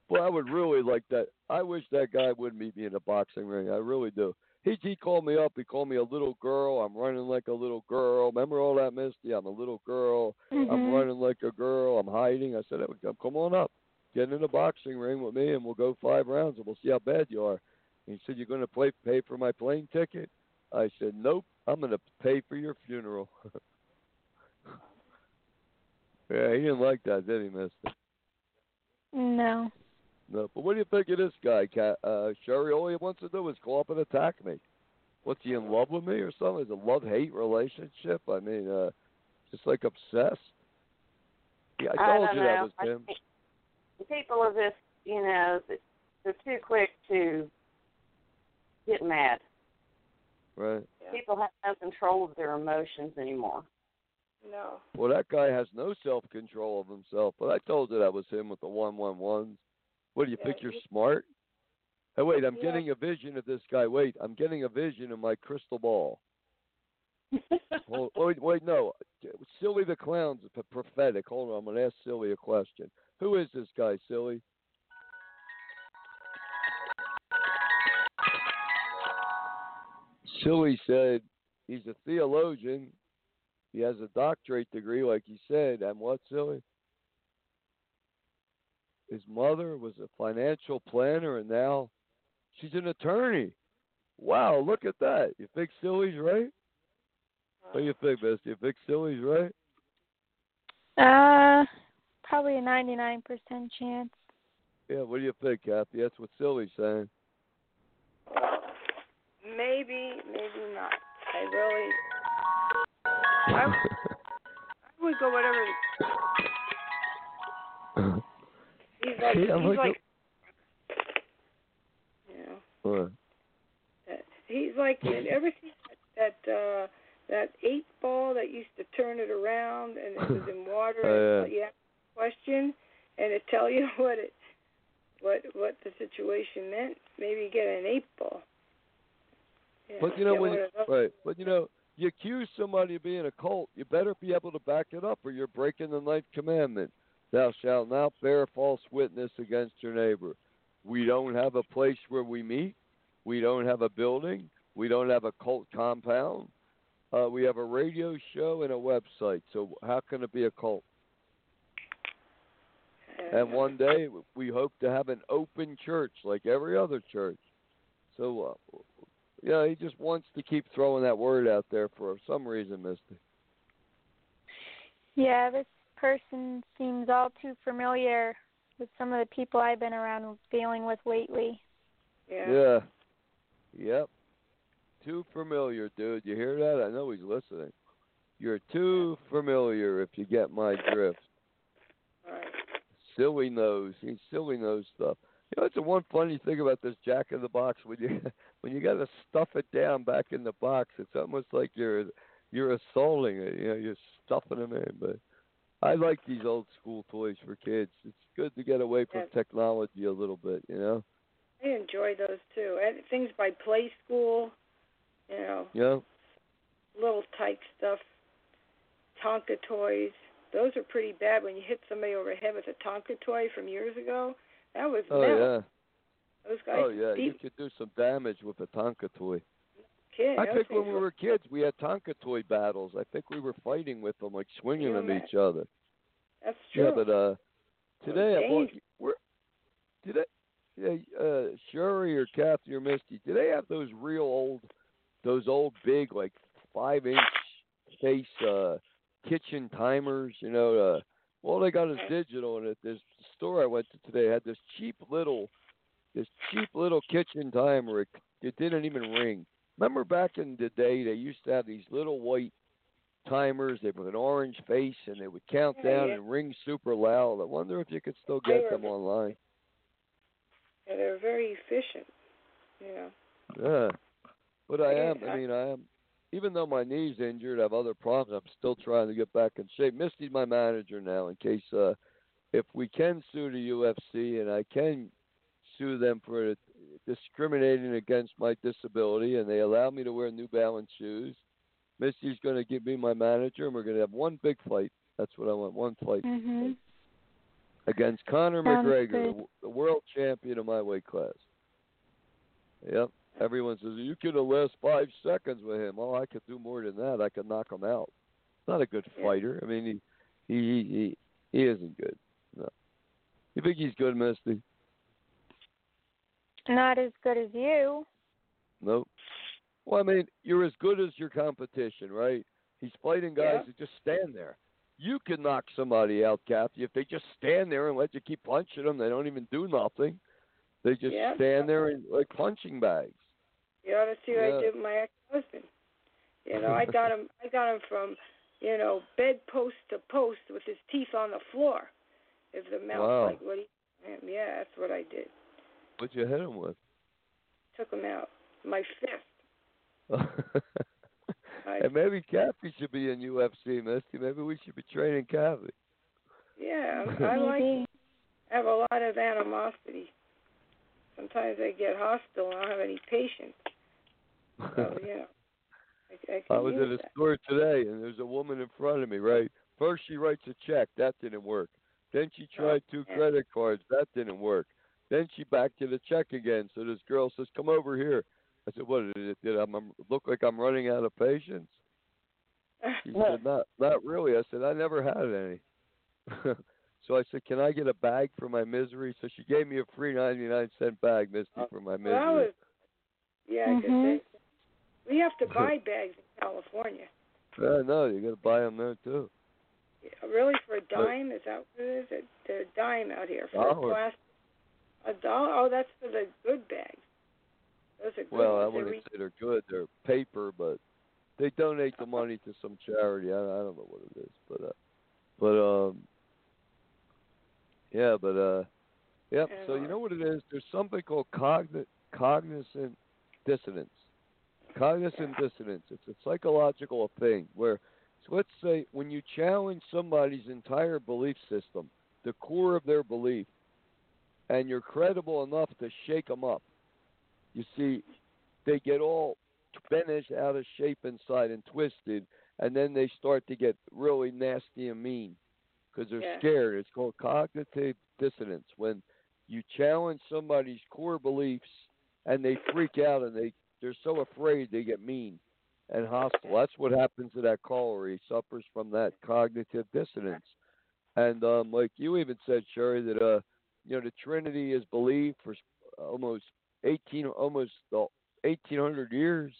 But I would really like that. I wish that guy would meet me in a boxing ring. I really do. He he called me up. He called me a little girl. I'm running like a little girl. Remember all that, Misty? I'm a little girl. I'm Mhm. running like a girl. I'm hiding. I said, "Hey, "Come on up, get in the boxing ring with me, and we'll go five rounds, and we'll see how bad you are." And he said, "You're going to play pay for my plane ticket?" I said, "Nope. I'm going to pay for your funeral." <laughs> yeah, he didn't like that, did he, Mister? No. No, but what do you think of this guy, Cat? Uh, Sherry? All he wants to do is go up and attack me. What's he in love with me or something? Is a love hate relationship? I mean, uh, just like obsessed. Yeah, I I told don't you know. that was I him. think People are just, you know, they're too quick to get mad. Right. Yeah. People have no control of their emotions anymore. No. Well, that guy has no self control of himself. But I told you that was him with the one one ones. What do you think? You're smart. Hey, wait! I'm Yeah. getting a vision of this guy. Wait, I'm getting a vision of my crystal ball. Hold, <laughs> wait, wait, no. Silly the clown's p- prophetic. Hold on, I'm gonna ask Silly a question. Who is this guy, Silly? Silly said he's a theologian. He has a doctorate degree, like he said. And what, Silly? His mother was a financial planner, and now she's an attorney. Wow, look at that. You think Silly's right? What do you think, Misty? You think Silly's right? Uh, probably a 99% chance. Yeah, what do you think, Kathy? That's what Silly's saying. Maybe, maybe not. I really, I, I <laughs> would go whatever. <laughs> He's <laughs> like, Yeah, he's like you know, What? he's like. You ever see that that uh, that eight ball that used to turn it around and it was <laughs> in water Oh, and yeah. you ask a question and it tell you <laughs> what it what what the situation meant. Maybe get an eight ball. Yeah, But you know when you, right? But you know, you accuse somebody of being a cult, you better be able to back it up, or you're breaking the ninth commandment. Thou shalt not bear false witness against your neighbor. We don't have a place where we meet. We don't have a building. We don't have a cult compound. Uh, we have a radio show and a website. So how can it be a cult? And one day we hope to have an open church like every other church. So, uh, yeah, he just wants to keep throwing that word out there for some reason, Misty. Yeah, person seems all too familiar with some of the people I've been around dealing with lately. yeah. Yeah. Yep. Too familiar, dude. You hear that? I know he's listening. You're too familiar if you get my drift. Right. Silly knows. He silly knows stuff. You know, it's the one funny thing about this Jack in the Box when you <laughs> when you got to stuff it down back in the box. It's almost like you're you're assaulting it. You know, you're stuffing them in. But I like these old school toys for kids. It's good to get away from Yeah. technology a little bit. You know. I enjoy those too. And things by Play School, you know, Yeah. little type stuff, Tonka toys. Those are pretty bad when you hit somebody over the head with a Tonka toy from years ago. That was Oh metal. yeah. Those guys Oh yeah. You could do some damage with a Tonka toy. Kid. I think when we were kids, we had Tonka toy battles. I think we were fighting with them, like swinging them each other. That's true. Yeah, but uh, today I bought. Where, today, yeah, uh, Sherry or Kathy or Misty, do they have those real old, those old big like five inch face uh kitchen timers? You know, uh, all they got is digital, and at this store I went to today had this cheap little, this cheap little kitchen timer. It, it didn't even ring. Remember back in the day, they used to have these little white timers. They were an orange face, and they would count Yeah, down yeah. and ring super loud. I wonder if you could still They get were- them online. yeah, they're very efficient. You know. Yeah, but I Yeah, am. I I- mean, I am. Even though my knee's injured, I have other problems. I'm still trying to get back in shape. Misty's my manager now, in case uh, if we can sue the UFC and I can sue them for discriminating against my disability, and they allow me to wear New Balance shoes. Misty's going to give me my manager, and we're going to have one big fight. That's what I want. One fight. Mhm. against Conor Sounds McGregor, good. the, world champion of my weight class. Yep. Everyone says you could have last five seconds with him. Oh, I could do more than that. I could knock him out. Not a good fighter. I mean, he he he he, he isn't good. No. You think he's good, Misty? Not as good as you. Nope. Well, I mean, you're as good as your competition, right? He's fighting guys Yeah. that just stand there. You can knock somebody out, Kathy, if they just stand there and let you keep punching them. They don't even do nothing. They just Yeah. stand there and like punching bags. You ought to see what Yeah. I did with my ex-husband. You know, I got <laughs> him. I got him from, you know, bedpost to post with his teeth on the floor. If the mouth Wow. like what he, yeah, that's what I did. What'd you hit him with? Took him out. My fist. <laughs> I, and maybe Kathy should be in UFC, Misty. Maybe we should be training Kathy. yeah, <laughs> I like. Have a lot of animosity. Sometimes I get hostile and I don't have any patience. So <laughs> you know, I, I I was use at a that. store today, and there's a woman in front of me. Right, first she writes a check, that didn't work. Then she oh, tried two yeah. credit cards, that didn't work. Then she back to the check again. So this girl says, "Come over here." I said, "What did it? Did I look like I'm running out of patience?" She <laughs> said, "Not, not really." I said, "I never had any." <laughs> so I said, "Can I get a bag for my misery?" So she gave me a free 99 cent bag, Misty, for my misery. that was, yeah, 'cause Mhm. we have to <laughs> buy bags in California. Yeah, no, you got to buy them there too. Yeah, Really, for a dime? Is that what it is? It- a dime out here for Dollar. a plastic. A dollar? Oh, that's for the good bags. Those are good Well, I. Wouldn't re- say they're good. They're paper, but they donate the money to some charity. I, I don't know what it is, but uh, but um, yeah, but uh, yep. So you know what it is? There's something called cogni- cognizant dissonance. Cognizant dissonance. It's a psychological thing where, so let's say, when you challenge somebody's entire belief system, the core of their belief, and you're credible enough to shake them up. You see, they get all bent out of shape inside and twisted, and then they start to get really nasty and mean because they're Yeah. scared. It's called cognitive dissonance when you challenge somebody's core beliefs and they freak out and they they're so afraid they get mean and hostile. That's what happens to that caller. He suffers from that cognitive dissonance. And um, like you even said, Sherry, that uh, you know, the Trinity is believed for almost eighteen, almost eighteen hundred years.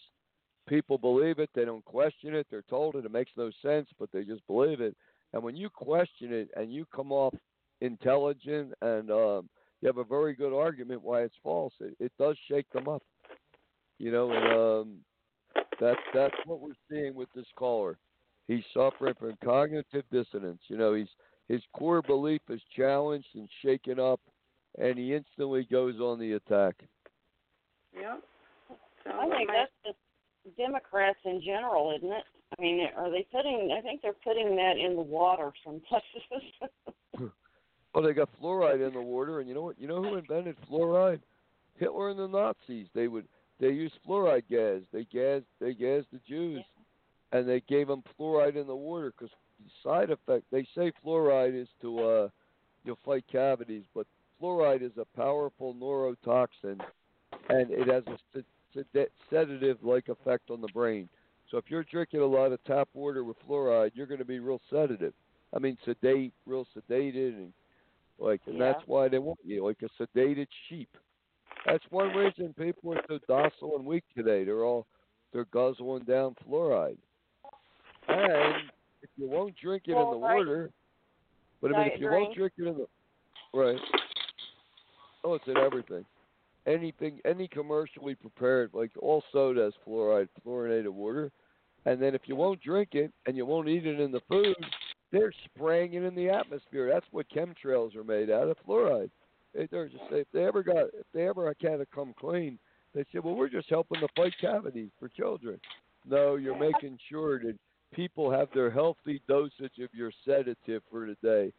People believe it. They don't question it. They're told it. It makes no sense, but they just believe it. And when you question it and you come off intelligent and um, you have a very good argument why it's false, it, it does shake them up. You know, and um, that's that's what we're seeing with this caller. He's suffering from cognitive dissonance. You know, he's his core belief is challenged and shaken up, and he instantly goes on the attack. Yeah. So I think my- that's just Democrats in general, isn't it? I mean, are they putting? I think they're putting that in the water some places. <laughs> Well, they got fluoride in the water, and you know what? You know who invented fluoride? Hitler and the Nazis. They would they used fluoride gas. They gas they gassed the Jews, and they gave them fluoride in the water because side effect. They say fluoride is to uh, you'll fight cavities, but fluoride is a powerful neurotoxin, and it has a sed- sed- sedative-like effect on the brain. So if you're drinking a lot of tap water with fluoride, you're going to be real sedative. I mean, sedate, real sedated, and like, and Yeah. that's why they want you like a sedated sheep. That's one reason people are so docile and weak today. They're all they're guzzling down fluoride. And if you won't drink it in the right. water, but I mean, if you drink. won't drink it in the right, oh, it's in everything. Anything, any commercially prepared, like all soda has fluoride, fluorinated water. And then if you won't drink it and you won't eat it in the food, they're spraying it in the atmosphere. That's what chemtrails are made out of, fluoride. They, they're just if they ever got if they ever had to come clean, they said, well, we're just helping to fight cavities for children. No, you're making sure that people have their healthy dosage of your sedative for today.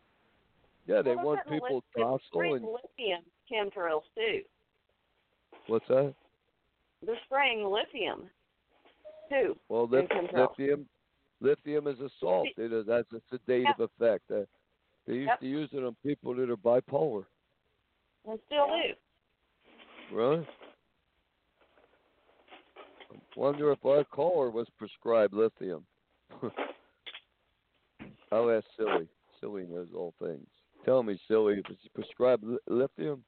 Yeah, they Well, want people docile and lithium chemtrails too. what's that? They're spraying lithium too. Well, lith- lithium, lithium is a salt. It is, has a sedative effect. Uh, They used Yep. to use it on people that are bipolar. They still do. Really? I wonder if our caller was prescribed lithium. <laughs> I'll ask Silly. Silly knows all things. Tell me, Silly, was he prescribed li- lithium?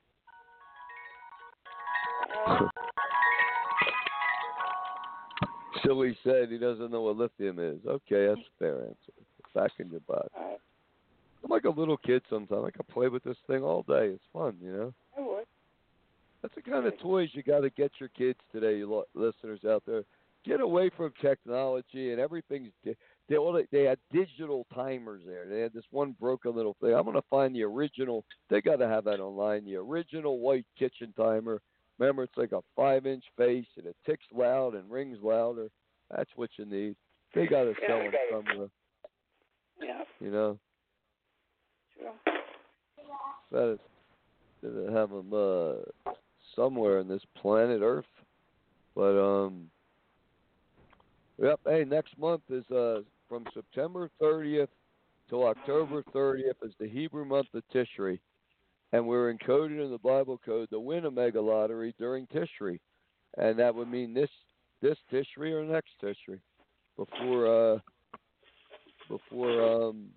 <laughs> Silly said he doesn't know what lithium is. Okay, that's a fair answer. Back in your box. All right. I'm like a little kid sometimes. I can play with this thing all day. It's fun, you know. I would. That's the kind of toys you got to get your kids today, you listeners out there. Get away from technology and everything's. Di- they all they, had digital timers there. They had this one broken little thing. I'm gonna find the original. They got to have that online. The original white kitchen timer. Remember, it's like a five-inch face and it ticks loud and rings louder. That's what you need. They got to sell them somewhere. Yeah, You know. true. That is, to have them uh, somewhere in this planet Earth. But um, yep. Hey, next month is uh from September 30th till October 30th is the Hebrew month of Tishri, and we're encoded in the Bible code to win a mega lottery during Tishri, and that would mean this this Tishri or next Tishri, before uh before um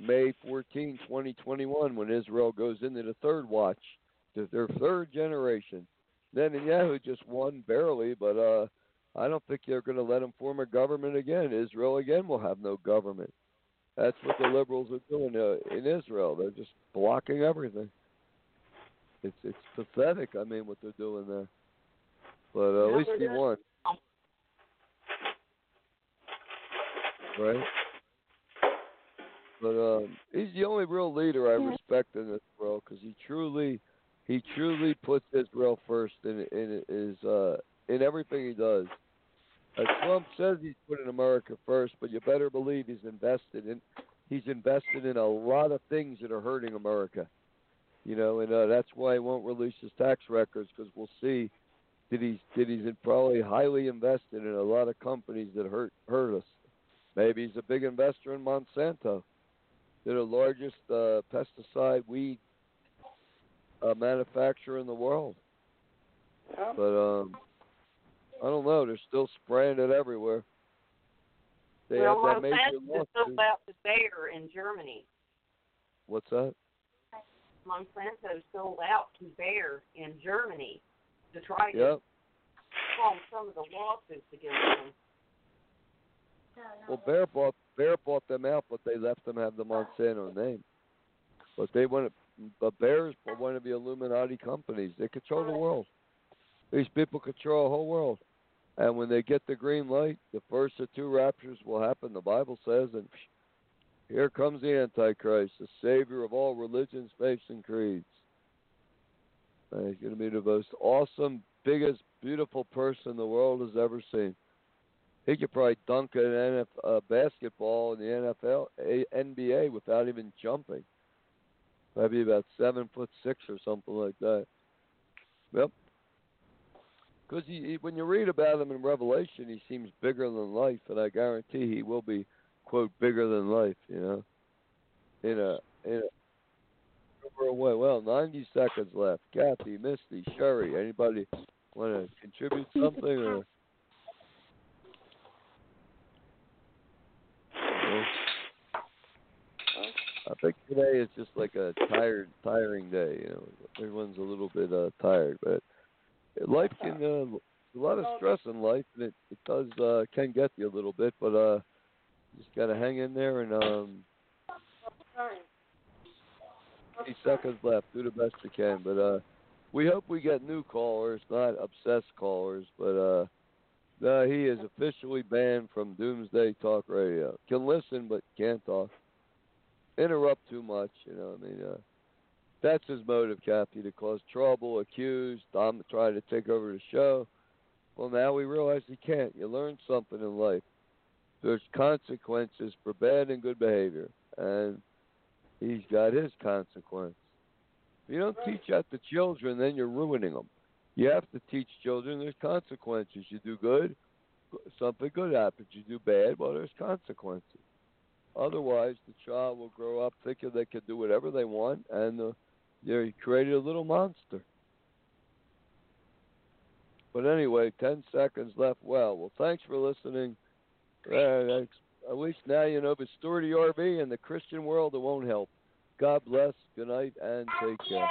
May 14, 2021, when Israel goes into the third watch, to their third generation. Then Netanyahu just won barely, but uh, I don't think they're going to let him form a government again. Israel again will have no government. That's what the liberals are doing uh, in Israel. They're just blocking everything. It's it's pathetic. I mean, what they're doing there. But uh, at least he won. Right. But um, he's the only real leader I respect in this world because he truly, he truly puts Israel first in in his uh in everything he does. Uh, Trump says he's putting America first, but you better believe he's invested in he's invested in a lot of things that are hurting America. You know, and uh, that's why he won't release his tax records because we'll see that he's that he's in probably highly invested in a lot of companies that hurt hurt us. Maybe he's a big investor in Monsanto. They're the largest uh, pesticide weed uh, manufacturer in the world. But um, I don't know. They're still spraying it everywhere. They well, have that major Monsanto sold out to Bayer in Germany. What's that? Monsanto sold out to Bayer in Germany to try to Yep. calm some of the lawsuits against them. Well, Bayer bought Bayer bought them out, but they left them have the Monsanto name. But they want to, but Bayer's one of the Illuminati companies. They control the world. These people control the whole world. And when they get the green light, the first of two raptures will happen. The Bible says, and here comes the Antichrist, the savior of all religions, faiths, and creeds. And he's going to be the most awesome, biggest, beautiful person the world has ever seen. He could probably dunk an NF, uh, basketball in the NFL, a, NBA without even jumping. Maybe about seven foot six or something like that. Yep. Because he, he, when you read about him in Revelation, he seems bigger than life, and I guarantee he will be quote bigger than life. You know, in a in a. Well, ninety seconds left. Kathy, Misty, Sherry, anybody want to contribute something or? I think today is just like a tired, tiring day. You know, everyone's a little bit uh, tired, but life can uh, a lot of stress in life, and it it does uh, can get you a little bit, but uh, just gotta hang in there and um. 50 seconds left. Do the best you can, but uh, we hope we get new callers, not obsessed callers. But uh, no, he is officially banned from Doomsday Talk Radio. Can listen, but can't talk. Interrupt too much, you know. I mean, uh, that's his motive, Kathy, to cause trouble, accuse, Dom try to take over the show. Well, now we realize he can't. You learn something in life. There's consequences for bad and good behavior, and he's got his consequence. If you don't teach that to children, then you're ruining them. You have to teach children there's consequences. You do good, something good happens. You do bad, well, there's consequences. Otherwise, the child will grow up thinking they can do whatever they want, and uh, they created a little monster. But anyway, 10 seconds left. Well, well, thanks for listening. Uh, at least now you know but the RV and the Christian world, it won't help. God bless, good night, and take care.